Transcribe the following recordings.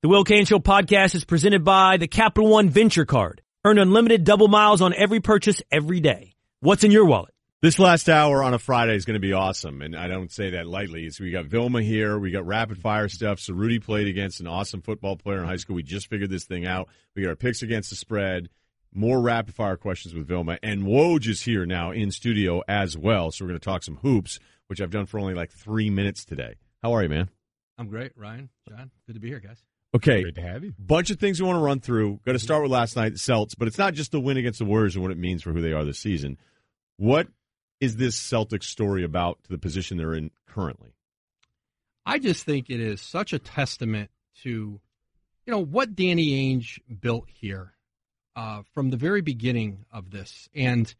The Will Cain Show podcast is presented by the Capital One Venture Card. Earn unlimited double miles on every purchase every day. What's in your wallet? This last hour on a Friday is going to be awesome, and I don't say that lightly. So we got Vilma here, we got rapid fire stuff. So Rudy played against an awesome football player in high school. We just figured this thing out. We got our picks against the spread. More rapid fire questions with Vilma, and Woj is here now in studio as well. So we're going to talk some hoops, which I've done for only like three minutes today. How are you, man? I'm great, Ryen, John. Good to be here, guys. Okay. Great to have you. Bunch of things we want to run through. Got to start with last night, Celts, but it's not just the win against the Warriors and what it means for who they are this season. What is this Celtics story about to the position they're in currently? I just think it is such a testament to, you know, what Danny Ainge built here uh, from the very beginning of this, and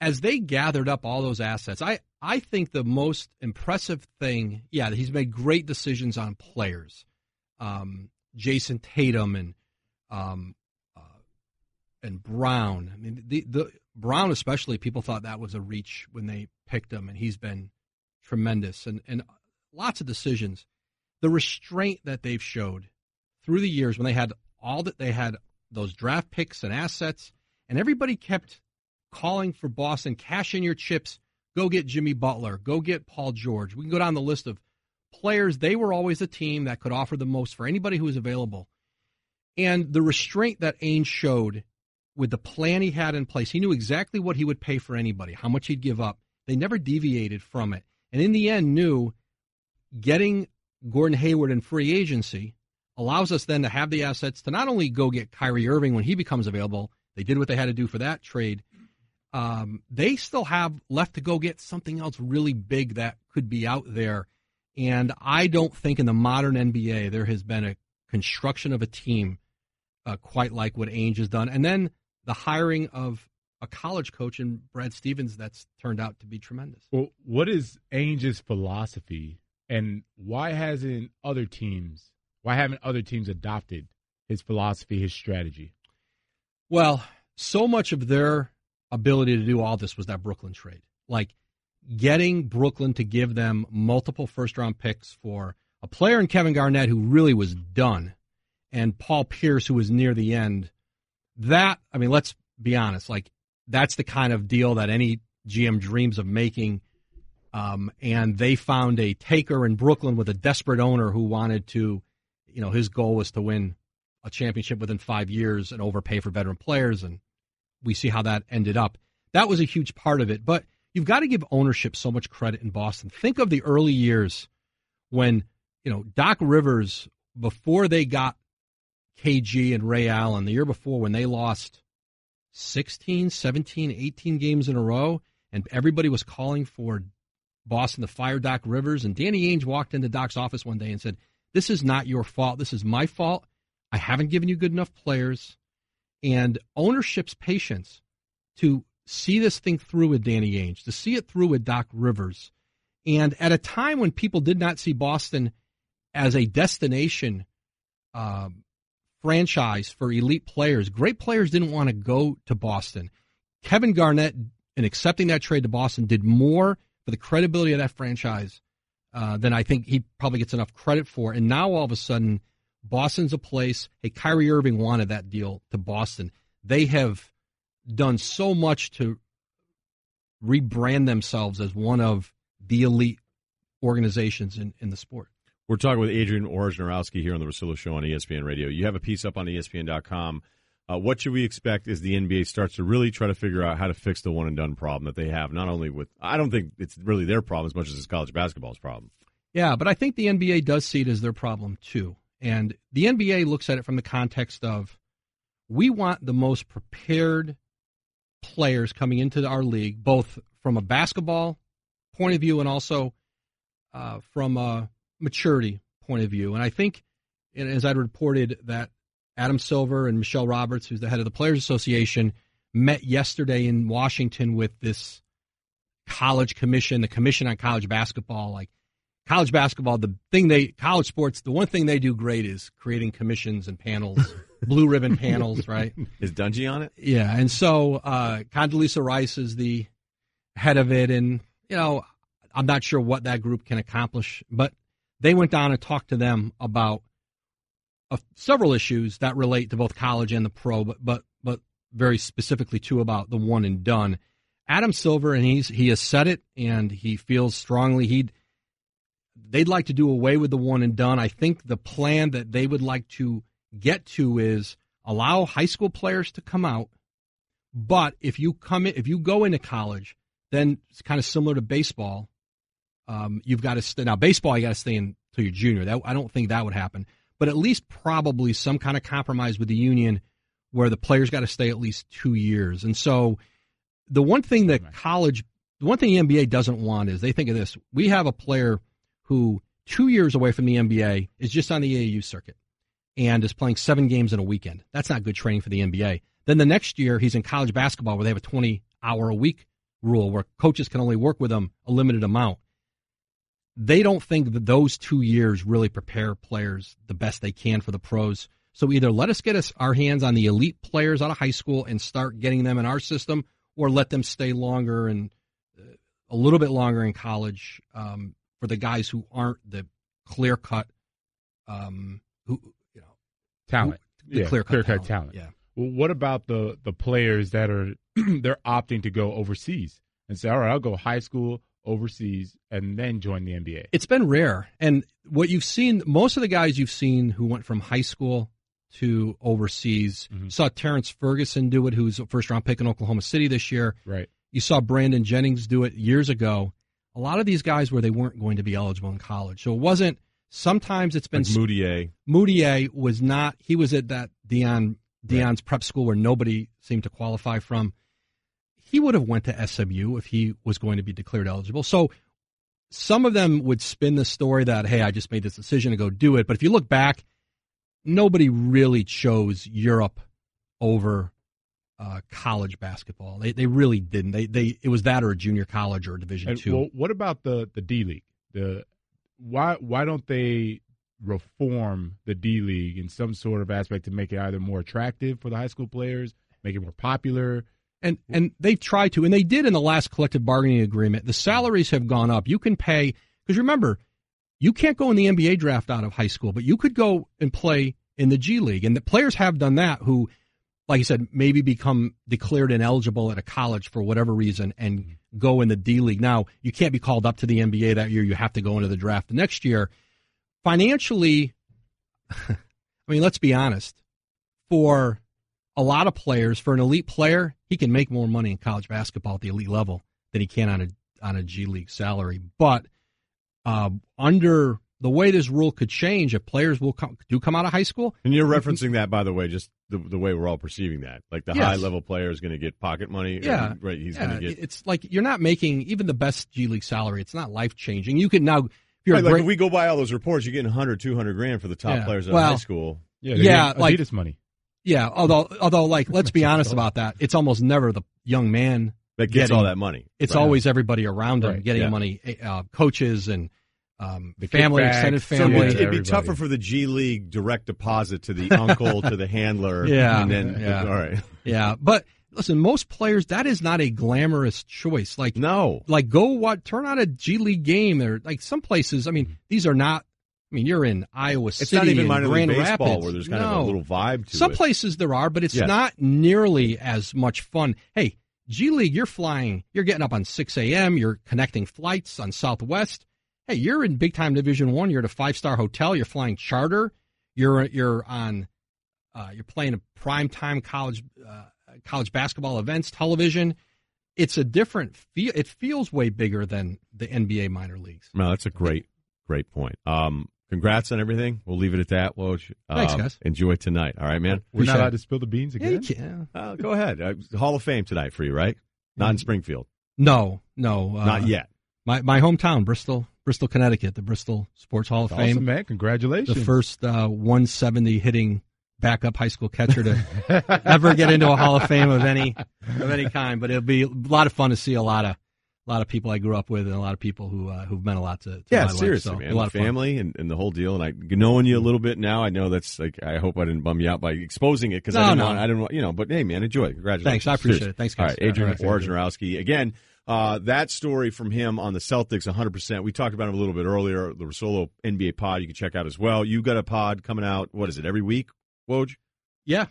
as they gathered up all those assets, I I think the most impressive thing, yeah, he's made great decisions on players um, Jayson Tatum and um, uh, and Brown. I mean, the the Brown especially, people thought that was a reach when they picked him, and he's been tremendous and and lots of decisions. The restraint that they've showed through the years when they had all that they had those draft picks and assets, and everybody kept calling for Boston, cash in your chips, go get Jimmy Butler, go get Paul George. We can go down the list of players, they were always a team that could offer the most for anybody who was available. And the restraint that Ainge showed with the plan he had in place, he knew exactly what he would pay for anybody, how much he'd give up. They never deviated from it. And in the end, knew getting Gordon Hayward in free agency allows us then to have the assets to not only go get Kyrie Irving when he becomes available, they did what they had to do for that trade. Um, they still have left to go get something else really big that could be out there and I don't think in the modern NBA there has been a construction of a team uh, quite like what Ainge has done. And then the hiring of a college coach in Brad Stevens that's turned out to be tremendous. Well, what is Ainge's philosophy, and why hasn't other teams? Why haven't other teams adopted his philosophy, his strategy? Well, so much of their ability to do all this was that Brooklyn trade. Like getting Brooklyn to give them multiple first round picks for a player in Kevin Garnett who really was done, and Paul Pierce who was near the end. That I mean, let's be honest, like that's the kind of deal that any GM dreams of making. Um, and they found a taker in Brooklyn with a desperate owner who wanted to, you know, his goal was to win a championship within five years and overpay for veteran players. And we see how that ended up. That was a huge part of it. But you've got to give ownership so much credit in Boston. Think of the early years when, you know, Doc Rivers, before they got KG and Ray Allen, the year before when they lost 16, 17, 18 games in a row, and everybody was calling for Boston to fire Doc Rivers. And Danny Ainge walked into Doc's office one day and said, This is not your fault. This is my fault. I haven't given you good enough players. And ownership's patience to see this thing through with Danny Ainge, to see it through with Doc Rivers. And at a time when people did not see Boston as a destination um, franchise for elite players, great players didn't want to go to Boston. Kevin Garnett, in accepting that trade to Boston, did more for the credibility of that franchise uh, than I think he probably gets enough credit for. And now all of a sudden, Boston's a place. Hey, Kyrie Irving wanted that deal to Boston. They have done so much to rebrand themselves as one of the elite organizations in, in the sport. We're talking with Adrian Wojnarowski here on the Russillo Show on ESPN Radio. You have a piece up on ESPN.com. Uh, what should we expect as the NBA starts to really try to figure out how to fix the one and done problem that they have? Not only with, I don't think it's really their problem as much as it's college basketball's problem. Yeah, but I think the NBA does see it as their problem too. And the NBA looks at it from the context of we want the most prepared players coming into our league, both from a basketball point of view and also uh, from a maturity point of view. And I think, as I reported, that Adam Silver and Michele Roberts, who's the head of the Players Association, met yesterday in Washington with this college commission, the Commission on College Basketball. Like college basketball, the thing they college sports, the one thing they do great is creating commissions and panels, blue ribbon panels, right? Is Dungy on it? Yeah, and so uh, Condoleezza Rice is the head of it, and you know, I'm not sure what that group can accomplish, but they went down and talked to them about uh, several issues that relate to both college and the pro, but but but very specifically too about the one and done. Adam Silver, and he's he has said it, and he feels strongly he'd they'd like to do away with the one and done. I think the plan that they would like to get to is allow high school players to come out, but if you come in, if you go into college, then it's kind of similar to baseball. Um, you've got to stay now. Baseball, you got to stay until you're junior. That I don't think that would happen, but at least probably some kind of compromise with the union where the players got to stay at least two years. And so, the one thing that college, the one thing the NBA doesn't want is they think of this: we have a player who two years away from the NBA is just on the AAU circuit and is playing seven games in a weekend. That's not good training for the NBA. Then the next year he's in college basketball where they have a 20 hour a week rule where coaches can only work with him a limited amount. They don't think that those two years really prepare players the best they can for the pros. So either let us get us our hands on the elite players out of high school and start getting them in our system, or let them stay longer and uh, a little bit longer in college um, for the guys who aren't the clear cut, um, who talent, the yeah, clear cut talent. talent. Yeah. Well, what about the the players that are they're opting to go overseas and say, all right, I'll go high school overseas and then join the NBA? It's been rare, and what you've seen, most of the guys you've seen who went from high school to overseas, Mhm. saw Terrence Ferguson do it, who's a first round pick in Oklahoma City this year. Right. You saw Brandon Jennings do it years ago. A lot of these guys where they weren't going to be eligible in college, so it wasn't. Sometimes it's been Like Mudiay. Mudiay was not. He was at that Deion Deion's prep school where nobody seemed to qualify from. He would have went to SMU if he was going to be declared eligible. So some of them would spin the story that hey, I just made this decision to go do it. But if you look back, nobody really chose Europe over uh, college basketball. They they really didn't. They they it was that or a junior college or a Division And, two. well, what about the the D League? The why why don't they reform the D League in some sort of aspect to make it either more attractive for the high school players, make it more popular? And and they've tried to, and they did in the last collective bargaining agreement. The salaries have gone up. You can pay because remember, you can't go in the NBA draft out of high school, but you could go and play in the G League, and the players have done that. Who, like I said, maybe become declared ineligible at a college for whatever reason and go in the D League. Now you can't be called up to the NBA that year. You have to go into the draft the next year. Financially, I mean, let's be honest. For a lot of players, for an elite player, he can make more money in college basketball at the elite level than he can on a on a G League salary. But uh, under the way this rule could change, if players will come, do come out of high school, And you're referencing that, by the way, just the, the way we're all perceiving that. Like the Yes. high level player is going to get pocket money. Yeah. Right. He's yeah, going to get. it's like you're not making even the best G League salary. It's not life changing. You can now, if you're Right, a like if we go by all those reports, you're getting 100, 200 grand for the top Yeah. players in Well, high school. Yeah, Yeah, like- Adidas money. yeah. Although, although, like, let's be honest about that. It's almost never the young man. That gets Getting- all that money. It's Right. always everybody around him Right, getting yeah. money, uh, coaches and um, The family, kickbacks. extended So So family. it'd, it'd be tougher for the G League direct deposit to the uncle to the handler. Yeah, and then yeah. all right. Yeah, but listen, most players that is not a glamorous choice. Like No, like go what turn on a G League game or like some places. I mean, these are not. I mean, you're in Iowa it's City not even minor league Grand baseball Rapids. where there's kind no. of a little vibe to Some it. places there are, but it's Yes. not nearly as much fun. Hey, G League, you're flying. You're getting up on 6 a.m. You're connecting flights on Southwest. Hey, you're in big time Division One. You're at a five star hotel. You're flying charter. You're you're on. Uh, you're playing a prime time college uh, college basketball events, television. It's a different feel. It feels way bigger than the NBA minor leagues. No, that's a great, great point. Um, congrats on everything. We'll leave it at that, Woj. Thanks, Um, guys. Enjoy tonight. All right, man. We're Appreciate not allowed to spill the beans Yeah, you again. can. Uh, go ahead. Uh, Hall of Fame tonight for you, right? Not in Springfield. No, no, uh, Not yet. My my hometown, Bristol, Bristol, Connecticut, the Bristol Sports Hall of Awesome, Fame. man! Congratulations. the first uh, 170 hitting backup high school catcher to ever get into a Hall of Fame of any of any kind. But it'll be a lot of fun to see a lot of a lot of people I grew up with and a lot of people who uh, who've meant a lot to, to Yeah, my life. seriously, So, man. A lot of family and, and the whole deal. And I knowing you a little bit now, I know that's like. I hope I didn't bum you out by exposing it because No, I didn't no. want. I didn't want. You know, but hey, man, enjoy. Congratulations. Thanks, I appreciate Seriously. it. Thanks, guys. right, Adrian All right. Wojnarowski again. Uh, that story from him on the Celtics, 100%. We talked about him a little bit earlier. The Solo NBA pod you can check out as well. You got a pod coming out, what is it, every week, Woj? Yeah.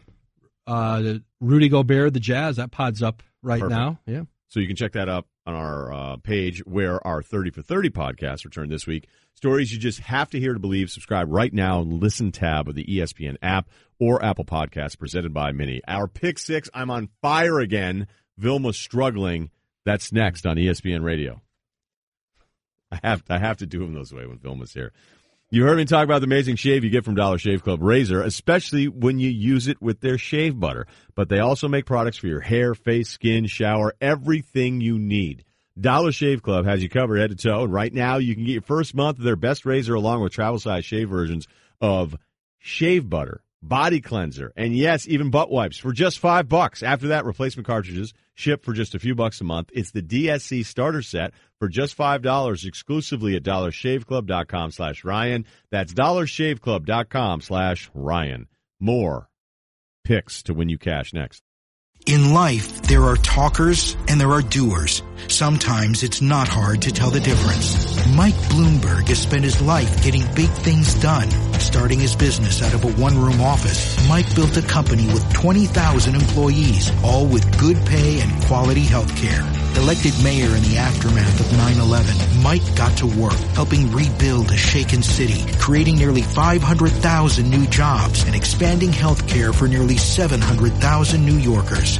Uh, the Rudy Gobert, the Jazz, that pod's up right Perfect. now. Yeah. So you can check that up on our uh, page where our 30 for 30 podcast returned this week. Stories you just have to hear to believe. Subscribe right now listen tab of the ESPN app or Apple Podcasts presented by Mini. Our pick six, I'm on fire again. Vilma's struggling. That's next on ESPN Radio. I have I have to do them those way when Vilma's here. You heard me talk about the amazing shave you get from Dollar Shave Club Razor, especially when you use it with their shave butter. But they also make products for your hair, face, skin, shower, everything you need. Dollar Shave Club has you covered head to toe, and right now you can get your first month of their best razor along with travel size shave versions of shave butter, body cleanser, and yes, even butt wipes for just five bucks. After that, replacement cartridges ship for just a few bucks a month. It's the DSC starter set for just five dollars exclusively at dollarshaveclub.com slash Ryan. That's dollarshaveclub.com slash Ryan. More picks to win you cash next. In life, there are talkers and there are doers. Sometimes it's not hard to tell the difference. Mike Bloomberg has spent his life getting big things done. Starting his business out of a one-room office, Mike built a company with 20,000 employees, all with good pay and quality health care. Elected mayor in the aftermath of 9-11, Mike got to work helping rebuild a shaken city, creating nearly 500,000 new jobs and expanding health care for nearly 700,000 New Yorkers.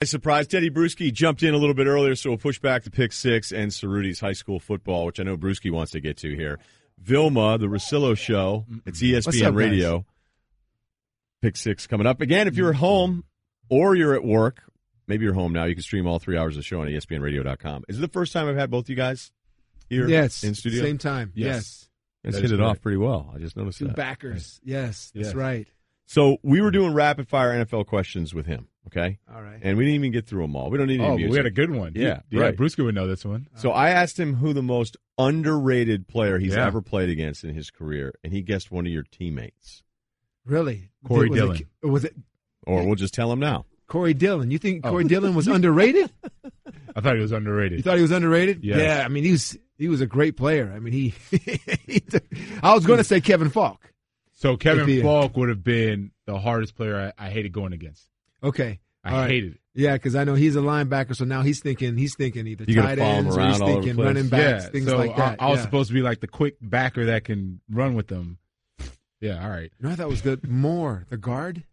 I surprised Tedy Bruschi jumped in a little bit earlier, so we'll push back to pick six and Cerruti's high school football, which I know Bruschi wants to get to here. Vilma, the Russillo show. It's ESPN up, guys? Radio. Pick six coming up. Again, if you're at home or you're at work, maybe you're home now, you can stream all three hours of the show on ESPNradio.com. Is it the first time I've had both you guys here Yes. in studio? Same time. Yes. Yes. Let's hit it correct. off pretty well. I just noticed Two that. backers. Yes, that's Yes. right. So we were doing rapid fire NFL questions with him, okay? All right. And we didn't even get through them all. We don't need any Oh, music. we had a good one. Yeah, yeah. right. Bruschi would know this one. So I asked him who the most underrated player he's Yeah. ever played against in his career, and he guessed one of your teammates. Really? Corey was Dillon. It, was it Or we'll just tell him now. Corey Dillon? You think Oh. Corey Dillon was underrated? I thought he was underrated. You thought he was underrated? Yes. Yeah. I mean, he was he was a great player. I mean, he. he I was going to say Kevin Faulk. So Kevin Faulk would have been the hardest player I, I hated going against. Okay. I All right. hated it. Yeah, because I know he's a linebacker, so now he's thinking he's thinking either You gotta tight ends or he's all over the thinking running backs, yeah. things so like that. I, I was yeah. supposed to be like the quick backer that can run with them. Yeah. All right. You know, I thought was good. Moore, the guard.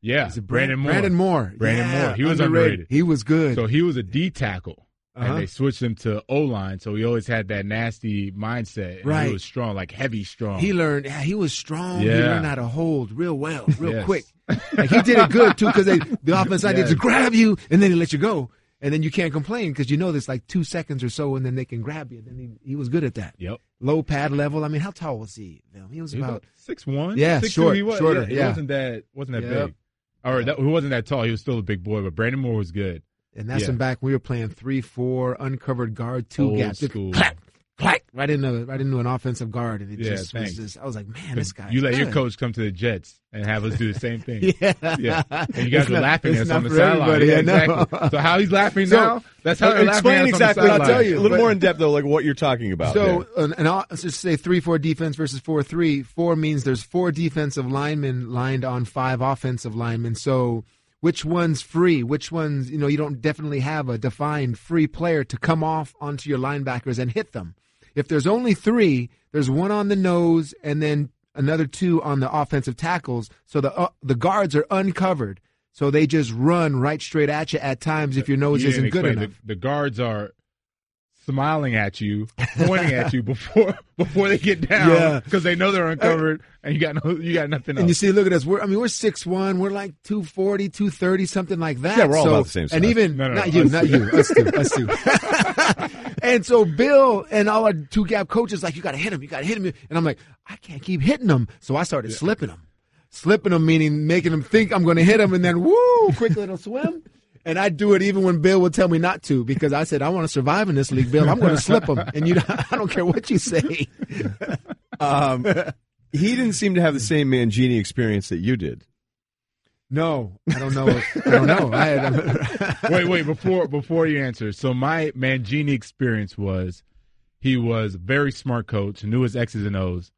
Yeah. Is it Brandon Moore. Brandon Moore. Brandon Yeah, Moore. He was underrated. He was good. So he was a D tackle. Uh-huh. And they switched him to O line, so he always had that nasty mindset. And Right. He was strong, like heavy strong. He learned. Yeah, he was strong. Yeah. He learned how to hold real well, real Yes. quick. Like he did it good too, because the offense side Yes. did to grab you and then they let you go, and then you can't complain because you know there's like two seconds or so, and then they can grab you. And then he, he was good at that. Yep. Low pad level. I mean, how tall was he? He was He about. six one. Yeah, six short- He was, shorter, Yeah, he yeah. wasn't that wasn't that Yep. big. Or that, he wasn't that tall. He was still a big boy, but Brandon Moore was good. And that's Yeah. when back we were playing three, four, uncovered guard, two Old gaps, Just school. clack, clack, right into right into an offensive guard, and it Yeah, just was just. I was like, man, this guy. you let your coach come to the Jets and have us do the same thing. Yeah, Yeah. And you guys It's were not- laughing at it's us on the sideline. everybody, Yeah, I exactly. So how he's laughing So- now? That's how they're Explain at exactly. on the I'll tell you a little But- more in depth though, like what you're talking about. So, there. an, an, let's just say three four defense versus four three. Four means there's four defensive linemen lined on five offensive linemen. So which one's free, which one's you know you don't definitely have a defined free player to come off onto your linebackers and hit them. If there's only three, there's one on the nose and then another two on the offensive tackles. So the uh, the guards are uncovered. So they just run right straight at you at times if your nose isn't good enough. The, the guards are smiling at you, pointing at you before before they get down Yeah. because they know they're uncovered and you got no you got nothing And you see, look at us. We're, I mean, we're six one. We're like 240, 230, something like that. Yeah, we're all so, about the same And even No, no, not no, you, us not you, us two, us two. and so Bill and all our two gap coaches like, you got to hit him, you got to hit him. And I'm like, I can't keep hitting him. So I started slipping him, slipping him, meaning making him think I'm going to hit him, and then woo, quick little swim. And I do it even when Bill would tell me not to because I said I want to survive in this league, Bill. I'm going to slip him, and you, I don't care what you say. Um, he didn't seem to have the same Mangini experience that you did. No, I don't know. I don't know. I had, wait, wait, before before you answer. So my Mangini experience was he was a very smart coach, knew his X's and O's.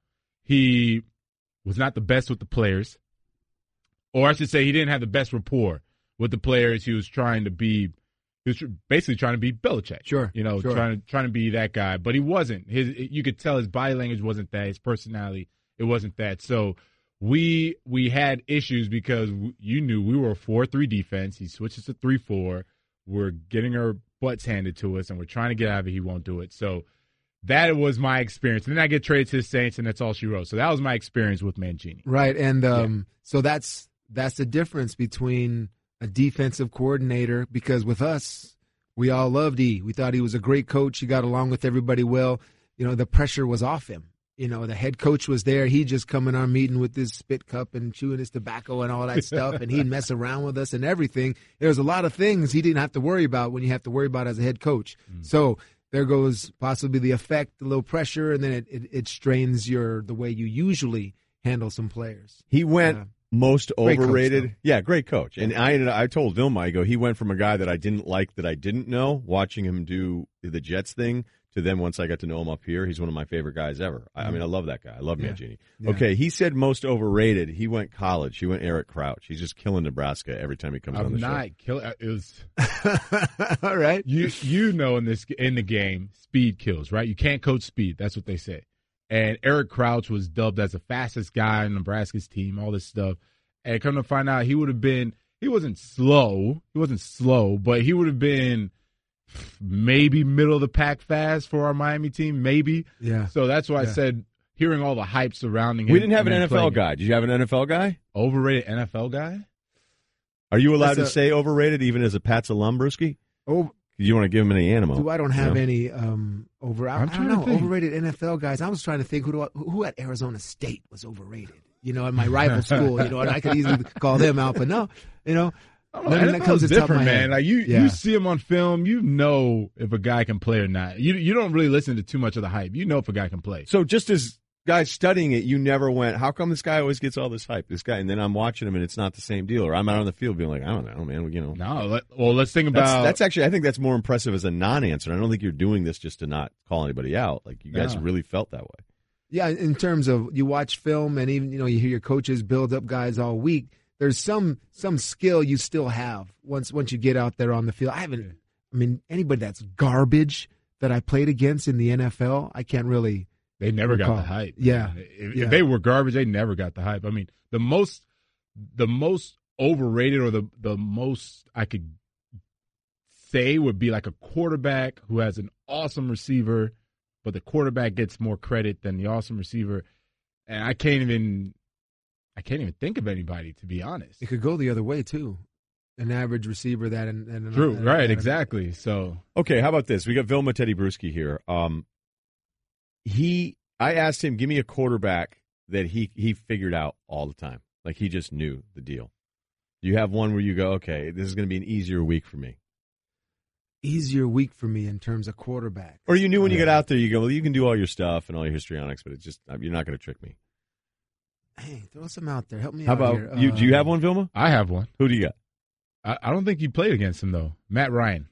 He was not the best with the players. Or I should say he didn't have the best rapport with the players. He was trying to be he was basically trying to be Belichick. Sure, You know, sure. trying to trying to be that guy. But he wasn't. His you could tell his body language wasn't that, his personality, it wasn't that. So we we had issues because you knew we were a four three defense. He switches to three four. We're getting our butts handed to us, and we're trying to get out of it. He won't do it. So that was my experience. And then I get traded to the Saints, and that's all she wrote. So that was my experience with Mangini. Right, and um, so that's that's the difference between a defensive coordinator because with us, we all loved E. We thought he was a great coach. He got along with everybody well. You know, the pressure was off him. You know, the head coach was there. He just come in our meeting with his spit cup and chewing his tobacco and all that stuff, and he'd mess around with us and everything. There was a lot of things he didn't have to worry about when you have to worry about as a head coach. Mm. So there goes possibly the effect, a little pressure, and then it, it, it strains your the way you usually handle some players. He went Yeah. Most Great overrated. though. yeah, great coach. And I ended, I told Vilma, I go, he went from a guy that I didn't like that I didn't know, watching him do the Jets thing, to then once I got to know him up here, he's one of my favorite guys ever. I, I mean, I mm. love that guy. I love Yeah. Mangini. Yeah. Okay, he said most overrated. He went college. He went Eric Crouch. He's just killing Nebraska every time he comes on I'm the show. not killing. Uh, it was all right. you you know in this in the game speed kills right you can't coach speed that's what they say and eric crouch was dubbed as the fastest guy on nebraska's team all this stuff and come to find out he would have been he wasn't slow he wasn't slow but he would have been maybe middle of the pack fast for our miami team maybe Yeah. so that's why i said hearing all the hype surrounding him We didn't have an NFL playing guy. Did you have an NFL guy? overrated nfl guy Are you allowed That's to a- say overrated even as a Pats alum, Bruschi? Oh, You want to give him any animal? do I don't have Yeah. any um over? I, I'm I don't to know think. overrated NFL guys. I was trying to think who do I, who at Arizona State was overrated. You know, in my rival school. You know, and I could easily call them out, but no. You know, I None don't of know, that comes to top different, man. head. Like you, Yeah. you see him on film, you know if a guy can play or not. You you don't really listen to too much of the hype. You know if a guy can play. So just as guys studying it, you never went, how come this guy always gets all this hype? This guy, and then I'm watching him and it's not the same deal. Or I'm out on the field being like, I don't know, man. You know, No, let, well, let's think that's, about that's actually, I think that's more impressive as a non-answer. I don't think you're doing this just to not call anybody out. Like you guys No. really felt that way. yeah. In terms of you watch film and even you know you hear your coaches build up guys all week. There's some some skill you still have once once you get out there on the field. I haven't. I mean, anybody that's garbage that I played against in the NFL, I can't really. They never got the hype. Yeah, If, yeah. if they were garbage, they never got the hype. I mean, the most the most overrated or the the most I could say would be like a quarterback who has an awesome receiver, but the quarterback gets more credit than the awesome receiver. And I can't even I can't even think of anybody to be honest. It could go the other way too. An average receiver that and, and True, and- right, and- exactly. So Okay, how about this? We got Vilma Tedy Bruschi here. Um, he, I asked him, give me a quarterback that he he figured out all the time, like he just knew the deal. Do you have one where you go, okay, this is going to be an easier week for me, Easier week for me in terms of quarterback. or you knew when you Yeah. got out there, you go, well, you can do all your stuff and all your histrionics, but it's just you're not going to trick me. Hey, throw some out there. Help me How out about here. you? Do you Uh, have one, Vilma? I have one. Who do you got? I, I don't think you played against him though. Matt Ryan.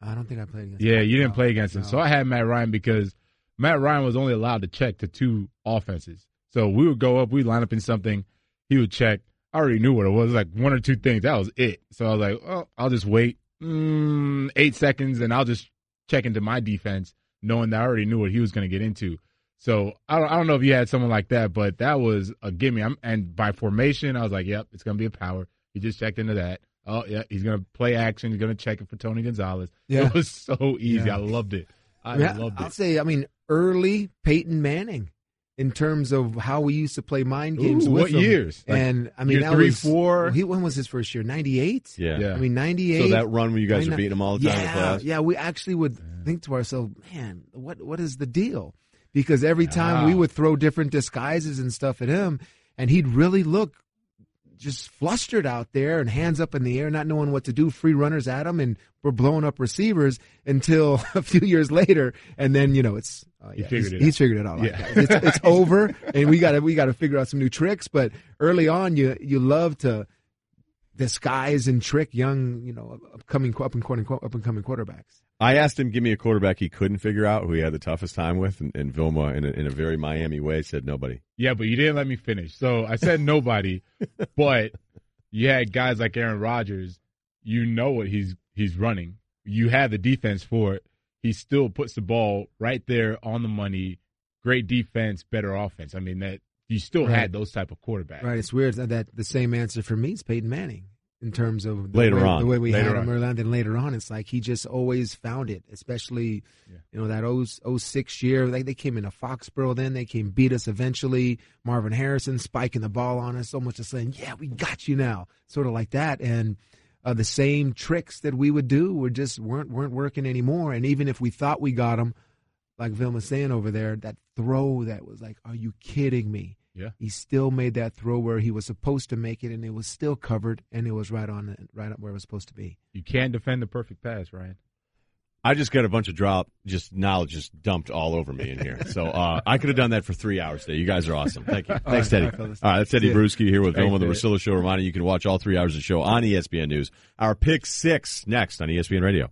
I don't think I played against. Yeah, him. you didn't No, play against him. So I had Matt Ryan because Matt Ryan was only allowed to check to two offenses. So we would go up, we'd line up in something, he would check. I already knew what it was. Like one or two things. That was it. So I was like, oh, I'll just wait mm, eight seconds and I'll just check into my defense, knowing that I already knew what he was going to get into. So I don't, I don't know if you had someone like that, but that was a gimme. I'm, and by formation, I was like, yep, it's going to be a power. He just checked into that. Oh yeah, he's going to play action. He's going to check it for Tony Gonzalez. Yeah. It was so easy. Yeah. I loved it. I Yeah, loved it. I'll say, I mean, early Peyton Manning in terms of how we used to play mind games Ooh, with what him. years? Like and I mean, that three, was four? He, when was his first year? Ninety eight. Yeah. Yeah. I mean, 98 So that run when you guys are beating them all the time in yeah, class. yeah. We actually would think to ourselves, man, what what is the deal? Because every time we would throw different disguises and stuff at him, and he'd really look just flustered out there and hands up in the air, not knowing what to do, free runners at him, and we're blowing up receivers until a few years later, and then you know it's uh, He figured he's, it he's out. figured it out. Yeah. that. It's, it's over, and we got to we got to figure out some new tricks. But early on, you you love to disguise and trick young, you know, upcoming up and up and coming quarterbacks. I asked him, give me a quarterback he couldn't figure out, who he had the toughest time with, and, and Vilma, in a, in a very Miami way, said nobody. Yeah, but you didn't let me finish. So I said nobody, but you had guys like Aaron Rodgers. You know what he's he's running. You have the defense for it. He still puts the ball right there on the money. Great defense, better offense. I mean that you still Right. had those type of quarterbacks. Right. It's weird that, that the same answer for me is Peyton Manning in terms of the Later way, on. the way we Later had him on. early on. Then later on, it's like he just always found it, especially Yeah. you know that 0, 06 year. Like they came into Foxborough, then they came beat us eventually. Marvin Harrison spiking the ball on us, so much as saying, "Yeah, we got you now," sort of like that, and. Uh, the same tricks that we would do were just weren't weren't working anymore. And even if we thought we got them, like Vilma's saying over there, that throw that was like, "Are you kidding me?" Yeah. he still made that throw where he was supposed to make it, and it was still covered, and it was right on, right up where it was supposed to be. You can't defend the perfect pass, Ryen. I just got a bunch of drop, just knowledge just dumped all over me in here. So uh, I could have done that for three hours today. You guys are awesome. Thank you. Thanks, Tedy. all right, fellas. All right, that's Tedy See. Bruschi here with Thanks, Vilma, the Tedy. Russillo Show. Reminding you, you can watch all three hours of the show on ESPN News. Our pick six next on ESPN Radio.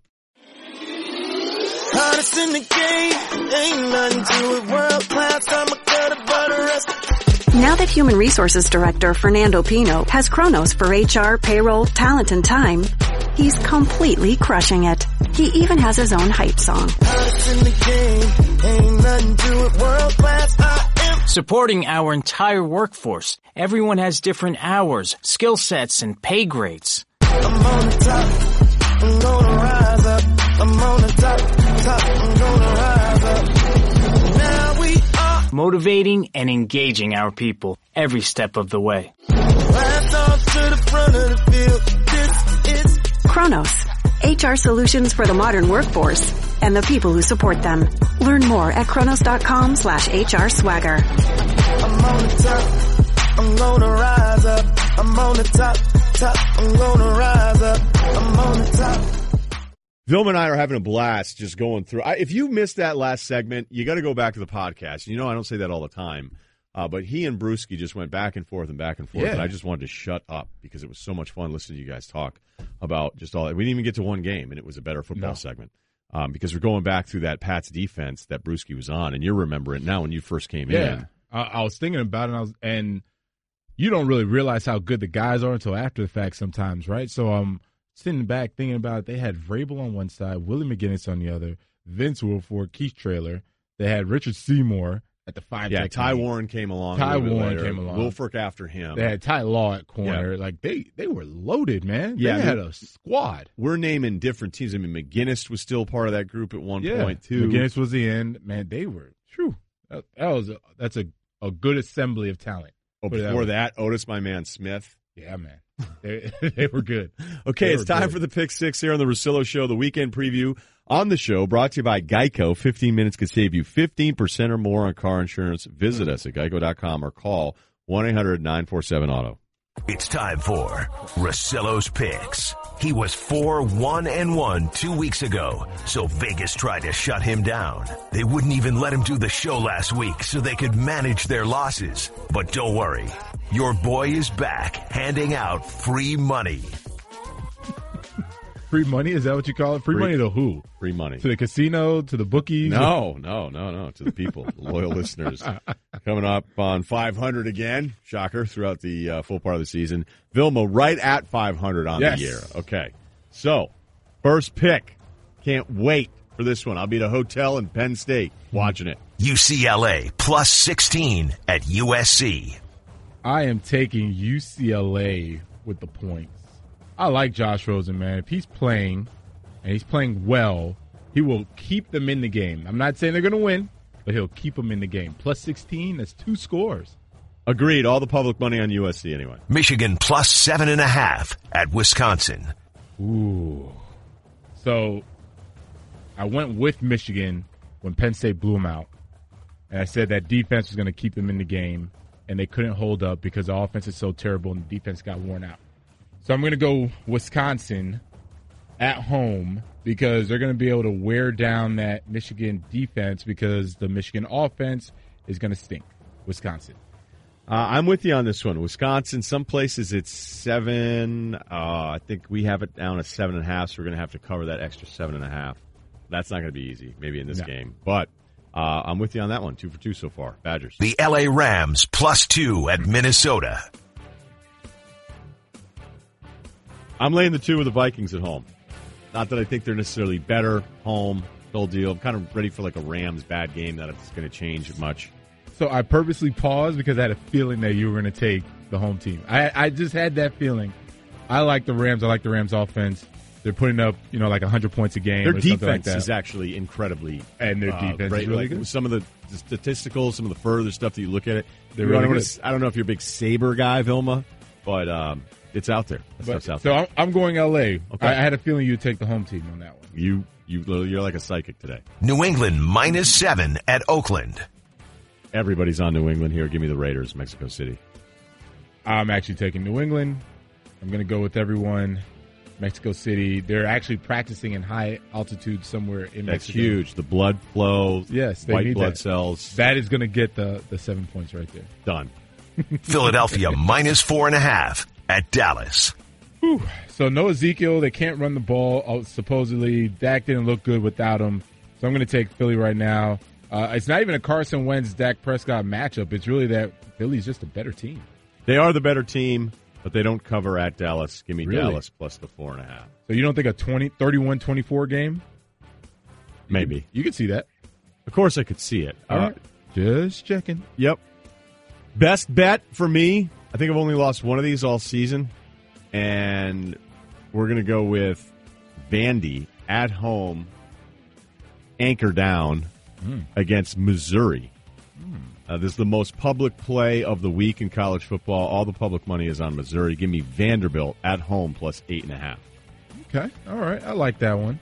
Hottest in the game, ain't nothing to it. World class, I'm a gutter, but the rest. Now that Human Resources Director Fernando Pino has Kronos for HR, payroll, talent, and time, he's completely crushing it. He even has his own hype song. Hottest in the game, ain't nothing to it. World class, I am. Supporting our entire workforce. Everyone has different hours, skill sets, and pay grades. I'm on the top, I'm gonna rise up. I'm on the top, top, Motivating and engaging our people every step of the way. last off to the front of the field. This is Kronos, HR solutions for the modern workforce and the people who support them. Learn more at kronos.com slash HR swagger. I'm on the top. I'm gonna rise up. I'm on the top, top. I'm gonna rise up. I'm on the top. Vilma and I are having a blast just going through. I, if you missed that last segment, you got to go back to the podcast. You know, I don't say that all the time, uh, but he and Bruschi just went back and forth and back and forth, Yeah. and I just wanted to shut up because it was so much fun listening to you guys talk about just all. that. We didn't even get to one game, and it was a better football No. segment um, because we're going back through that Pats defense that Bruschi was on, and you're remembering now when you first came Yeah, in. I, I was thinking about it, and, I was, and you don't really realize how good the guys are until after the fact sometimes, right? So I'm sitting back thinking about it. They had Vrabel on one side, Willie McGinest on the other, Vince Wilfork, Keith Traylor. They had Richard Seymour at the five. Yeah, Ty. Warren came along. Ty a little bit Warren later. came along. Wilfork after him. They had Ty Law at corner. Like they they were loaded, man. Yeah, they had a squad. we're naming different teams. I mean, McGinest was still part of that group at one yeah, point too. McGinnis was the end. Man, they were. True. That, that was a, that's a a good assembly of talent. Oh, it that before that, Otis, my man Smith. Yeah, man. They they were good. Okay, They it's time good. for the pick six here on the Russillo Show, the weekend preview on the show, brought to you by Geico. 15 minutes could save you 15% or more on car insurance. Visit us at geico.com or call 1-800-947-AUTO. It's time for Russillo's picks. He was 4 1 and 1 two weeks ago, so Vegas tried to shut him down. They wouldn't even let him do the show last week so they could manage their losses. But don't worry, your boy is back handing out free money. Free money? Is that what you call it? Free, Free- money to who? Free money. To the casino? To the bookies? No, no, no, no. To the people, the loyal listeners. Coming up on 500 again. Shocker throughout the uh, full part of the season. Vilma right at 500 on Yes. the year. Okay. So, first pick. Can't wait for this one. I'll be at a hotel in Penn State watching it. UCLA plus 16 at USC. I am taking UCLA with the points. I like Josh Rosen, man. If he's playing and he's playing well, he will keep them in the game. I'm not saying they're going to win, but he'll keep them in the game. Plus 16, that's two scores. Agreed. All the public money on USC anyway. Michigan plus seven and a half at Wisconsin. Ooh. So I went with Michigan when Penn State blew them out. And I said that defense was going to keep them in the game, and they couldn't hold up because the offense is so terrible and the defense got worn out. So I'm going to go Wisconsin at home because they're going to be able to wear down that Michigan defense because the Michigan offense is going to stink. Wisconsin. Uh, I'm with you on this one. Wisconsin, some places it's seven. Uh, I think we have it down at seven and a half, so we're going to have to cover that extra seven and a half. That's not going to be easy, maybe in this No. game. But uh, I'm with you on that one. Two for two so far. Badgers. The LA Rams plus two at Minnesota. I'm laying the two with the Vikings at home. Not that I think they're necessarily better home. Whole deal. I'm kind of ready for like a Rams bad game that it's going to change much. So I purposely paused because I had a feeling that you were going to take the home team. I, I just had that feeling. I like the Rams. I like the Rams offense. They're putting up, you know, like 100 points a game Their or something like defense that. is actually incredibly, And their uh, defense is great. really Like, good. Some of the statistical, some of the further stuff that you look at it. They're really don't wanna good. s- I don't know if you're a big Saber guy, Vilma, but um, it's out there. That But- stuff's out so there. I'm, I'm going LA. Okay. I, I had a feeling you'd take the home team on that one. You you you're like a psychic today. New England minus seven at Oakland. Everybody's on New England here. Give me the Raiders, Mexico City. I'm actually taking New England. I'm going to go with everyone. Mexico City. They're actually practicing in high altitude somewhere in Mexico. That's Mexico. huge. The blood flow. Yes, they white need blood that. cells. That is going to get the, the seven points right there. Done. Philadelphia minus four and a half at Dallas. So no Ezekiel. They can't run the ball. Uh, supposedly, Dak didn't look good without him. So I'm going to take Philly right now. Uh, it's not even a Carson Wentz Dak Prescott matchup. It's really that Philly's just a better team. They are the better team, but they don't cover at Dallas. Give me Really? Dallas plus the four and a half. So you don't think a 20, 31-24 game? Maybe. You could see that. Of course, I could see it. All Uh, right. Just checking. Yep. Best bet for me. I think I've only lost one of these all season, and we're going to go with Vandy at home, anchor down against Missouri. Uh, this is the most public play of the week in college football. All the public money is on Missouri. Give me Vanderbilt at home plus eight and a half. Okay. All right. I like that one.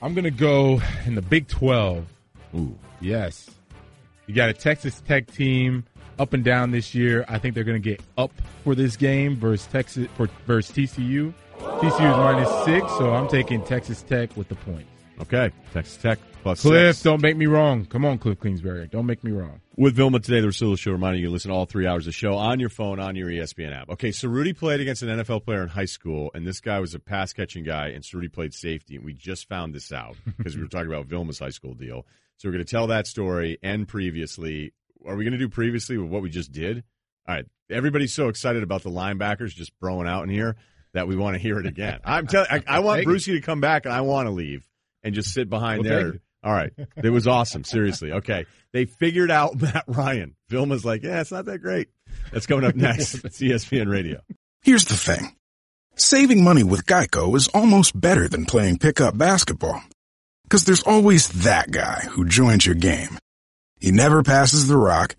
I'm going to go in the Big 12. Ooh. Yes. You got a Texas Tech team up and down this year. I think they're going to get up for this game versus Texas for versus TCU. TCU is minus six, so I'm taking Texas Tech with the points. Okay, Texas Tech plus Cliff, six. don't make me wrong. Come on, Cliff Kingsbury. Don't make me wrong. With Vilma today, the Russillo Show reminding you to listen to all three hours of the show on your phone, on your ESPN app. Okay, so Rudy played against an NFL player in high school, and this guy was a pass catching guy, and Rudy played safety, and we just found this out because we were talking about Vilma's high school deal. So we're going to tell that story and previously. Are we going to do previously with what we just did? All right, everybody's so excited about the linebackers just throwing out in here that we want to hear it again. I'm telling, I, I want Take it. Brucey to come back, and I want to leave and just sit behind We'll there. All right. It was awesome. Seriously. Okay. They figured out Matt Ryan. Vilma's like, yeah, it's not that great. That's coming up next. It's ESPN Radio. Here's the thing. Saving money with Geico is almost better than playing pickup basketball. Cause there's always that guy who joins your game. He never passes the rock.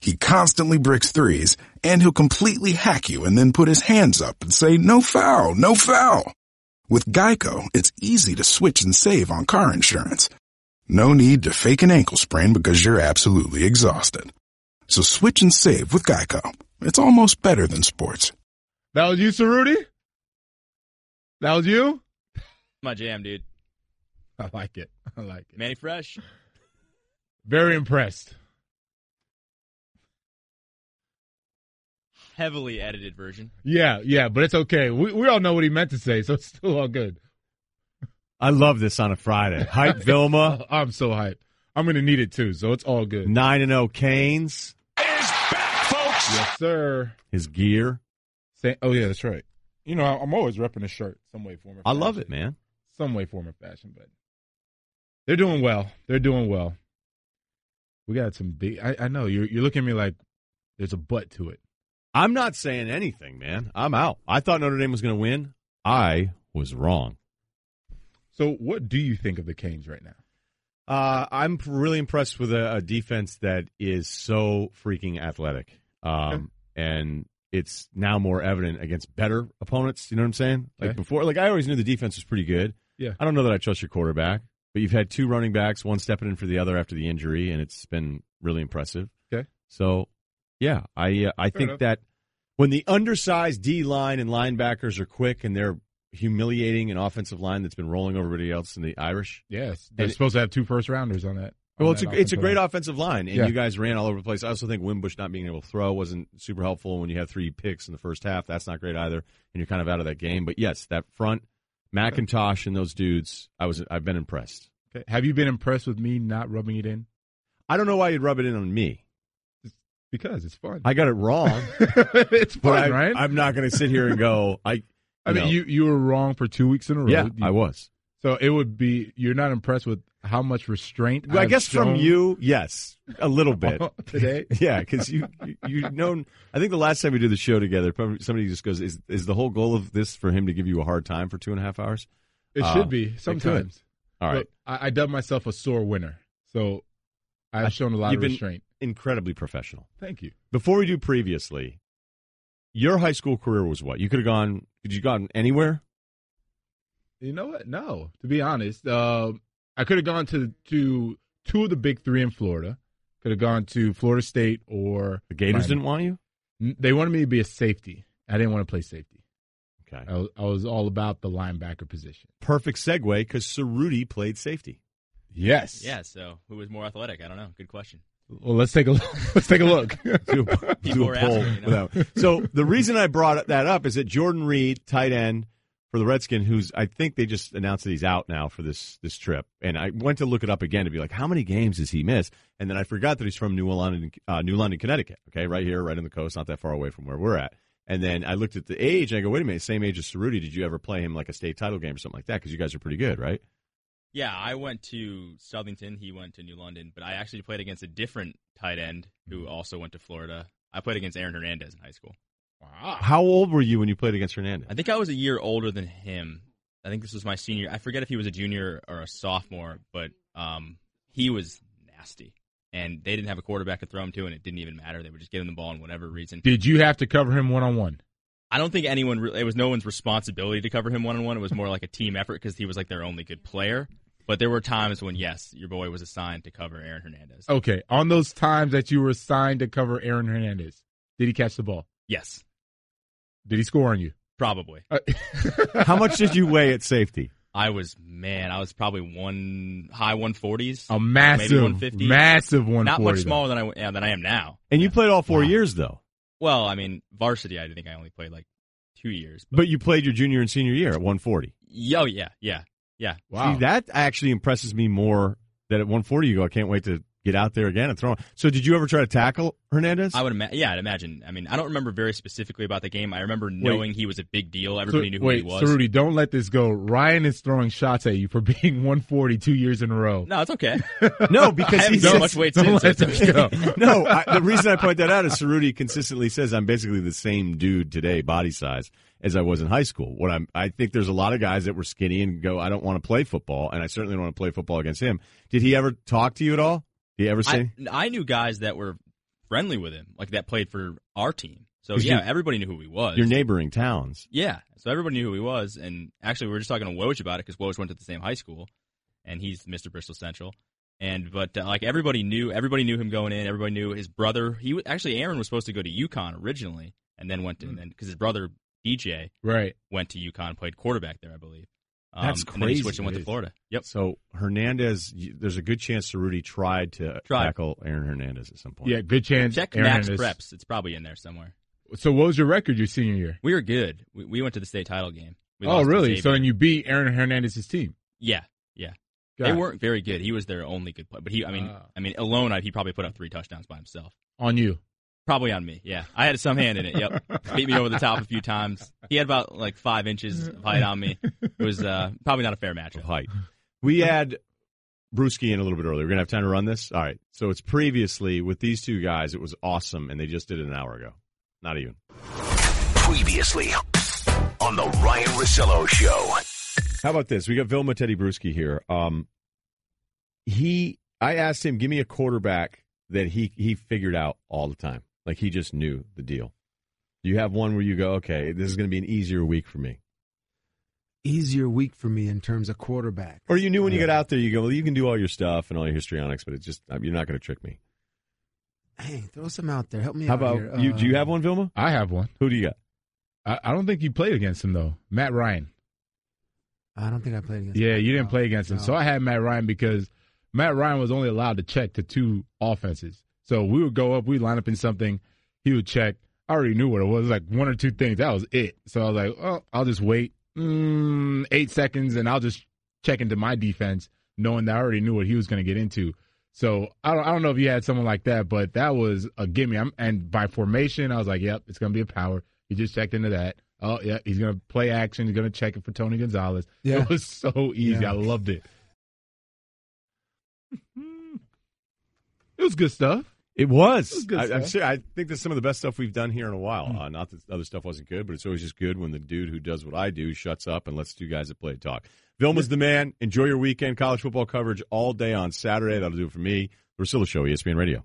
He constantly bricks threes and he'll completely hack you and then put his hands up and say, no foul, no foul. With Geico, it's easy to switch and save on car insurance. No need to fake an ankle sprain because you're absolutely exhausted. So switch and save with Geico. It's almost better than sports. That was you, Cerruti? That was you? My jam, dude. I like it. I like it. Mannie Fresh. Very impressed. heavily edited version. Yeah, yeah, but it's okay. We we all know what he meant to say, so it's still all good. I love this on a Friday. Hype Vilma. Oh, I'm so hyped. I'm gonna need it too, so it's all good. Nine and zero Canes. Is back, folks. Yes, sir. His gear. Say, oh yeah, that's right. You know, I'm always repping a shirt, some way, form, or I love it, man. Some way, form, or fashion, but they're doing well. They're doing well. We got some big. I, I know you're you're looking at me like there's a butt to it. I'm not saying anything, man. I'm out. I thought Notre Dame was going to win. I was wrong. So, what do you think of the Canes right now? Uh, I'm really impressed with a, a defense that is so freaking athletic. Um, and it's now more evident against better opponents. You know what I'm saying? Like Okay. before, like I always knew the defense was pretty good. Yeah. I don't know that I trust your quarterback, but you've had two running backs, one stepping in for the other after the injury, and it's been really impressive. Okay. So, yeah, I uh, I Fair think enough. that when the undersized D line and linebackers are quick and they're humiliating an offensive line that's been rolling over everybody else in the Irish. Yes, they're And- supposed to have two first rounders on that. on Well, it's a it's a great line. offensive line, and Yeah. you guys ran all over the place. I also think Wimbush not being able to throw wasn't super helpful when you have three picks in the first half. That's not great either, and you're kind of out of that game. But yes, that front, McIntosh and those dudes, I was I've been impressed. Okay. Have you been impressed with me not rubbing it in? I don't know why you'd rub it in on me. Because it's fun. I got it wrong, it's fun, I, right? I'm not going to sit here and go. I, I mean, know. you you were wrong for two weeks in a row. yeah, You- I was. So it would be you're not impressed with how much restraint. I I've guess from you, yes, a little bit today. Yeah, because you you known. I think the last time we did the show together, probably somebody just goes, "Is is the whole goal of this for him to give you a hard time for two and a half hours?" It Uh, should be sometimes. All right, I, I dub myself a sore winner, so I've I- shown a lot you've of been restraint. incredibly professional. Thank you. Before we do previously, your high school career was what? You could have gone. Could you gone anywhere? You know what? No, to be honest, uh, I could have gone to to two of the big three in Florida. Could have gone to Florida State or The Gators Miami. didn't want you. They wanted me to be a safety. I didn't want to play safety. Okay, I was, I was all about the linebacker position. perfect segue because Cerruti played safety. Yes. Yeah, so who was more athletic? I don't know. Good question. Well, let's take a look. let's take a look. do a, People do a poll asking, you know? So the reason I brought that up is that Jordan Reed, tight end for the Redskin, who's I think they just announced that he's out now for this this trip, and I went to look it up again to be like, how many games does he miss? And then I forgot that he's from New London, uh, New London, Connecticut. Okay, right here, right on the coast, not that far away from where we're at. And then I looked at the age, and I go, wait a minute, same age as Cerruti. Did you ever play him like a state title game or something like that? Because you guys are pretty good, right? Yeah, I went to Southington. He went to New London, but I actually played against a different tight end who also went to Florida. I played against Aaron Hernandez in high school. Wow. How old were you when you played against Hernandez? I think I was a year older than him. I think this was my senior. I forget if he was a junior or a sophomore, but um, he was nasty. And they didn't have a quarterback to throw him to, and it didn't even matter. They would just give him the ball in whatever reason. Did you have to cover him one on one? I don't think anyone. Re- it was no one's responsibility to cover him one on one. It was more like a team effort because he was like their only good player. But there were times when yes, your boy was assigned to cover Aaron Hernandez. Okay. On those times that you were assigned to cover Aaron Hernandez, did he catch the ball? Yes, Did he score on you? probably. Uh, How much did you weigh at safety? I was man. I was probably one high one forties. A massive, maybe one fifty. massive one. Not much smaller than I yeah, than I am now. And you played all four Wow. years though. Well, I mean, varsity. I think I only played like two years. But you played your junior and senior year at 140. Yo, yeah, yeah, yeah. Wow. See, that actually impresses me more that at 140 you go, I can't wait to get out there again and throw. So did you ever try to tackle Hernandez? I would imagine. Yeah, I'd imagine. I mean, I don't remember very specifically about the game. I remember knowing he was a big deal. Everybody knew who wait, he was. So Rudy, don't let this go. Ryen is throwing shots at you for being 140 two years in a row. No, it's okay. no, because he's haven't he done says- much weight don't since. so let it's okay. go. no, I, the reason I point that out is Cerruti consistently says I'm basically the same dude today, body size, as I was in high school. What I'm, I think there's a lot of guys that were skinny and go, I don't want to play football, and I certainly don't want to play football against him. Did he ever talk to you at all? He ever say? I, I knew guys that were friendly with him, like that played for our team. So yeah, you- everybody knew who he was. your neighboring towns. Yeah, so everybody knew who he was, and actually we were just talking to Woj about it because Woj went to the same high school, and he's Mr. Bristol Central. And but uh, like everybody knew, everybody knew him going in. Everybody knew his brother. He wa- actually Aaron was supposed to go to UConn originally, and then went to and then because his brother DJ Right. went to UConn, played quarterback there, I believe. Um, That's And then he crazy. switched and went to. Florida. Yep. So Hernandez, there's a good chance Cerruti tried to Tried. tackle Aaron Hernandez at some point. Yeah, good chance. Check Aaron Max Hernandez- Preps. It's probably in there somewhere. So what was your record your senior year? We were good. We, we went to the state title game. We oh, really? So Xavier. and you beat Aaron Hernandez's team. yeah, yeah. Got they it. weren't very good. He was their only good player. But he, I mean, Ah. I mean, alone, I, he probably put up three touchdowns by himself. on you. Probably on me. Yeah, I had some hand in it. Yep, beat me over the top a few times. He had about like five inches of height on me. It was uh, probably not a fair matchup. of height. We had Bruschi in a little bit earlier. We're gonna have time to run this. All right. So it's previously with these two guys. It was awesome, and they just did it an hour ago. Not even. Previously on the Ryen Russillo Show. How about this? We got Vilma Tedy Bruschi here. Um, he, I asked him, give me a quarterback that he he figured out all the time, like he just knew the deal. Do you have one where you go, okay, this is going to be an easier week for me, Easier week for me in terms of quarterback. or you knew when you got out there, you go, well, you can do all your stuff and all your histrionics, but it's just you're not going to trick me. Hey, throw some out there. Help me How out about here. you? Uh, Do you have one, Vilma? I have one. Who do you got? I, I don't think you played against him though. Matt Ryan. I don't think I played against. Him. Yeah, him. you didn't No, play against him. no. So I had Matt Ryan because Matt Ryan was only allowed to check to two offenses. So we would go up, we'd line up in something, he would check. I already knew what it was, like one or two things. That was it. So I was like, oh, I'll just wait mm, eight seconds and I'll just check into my defense, knowing that I already knew what he was going to get into. So I don't, I don't know if you had someone like that, but that was a gimme. I'm, and by formation, I was like, yep, it's going to be a power. He just checked into that. Oh, yeah, he's going to play action. He's going to check it for Tony Gonzalez. Yeah. It was so easy. Yeah. I loved it. It was good stuff. It was. It was good I, I'm sure, I think that's some of the best stuff we've done here in a while. Uh, not that other stuff wasn't good, but it's always just good when the dude who does what I do shuts up and lets two guys that play talk. Vilma's the man. Enjoy your weekend. College football coverage all day on Saturday. That'll do it for me. The Russillo Show, ESPN Radio.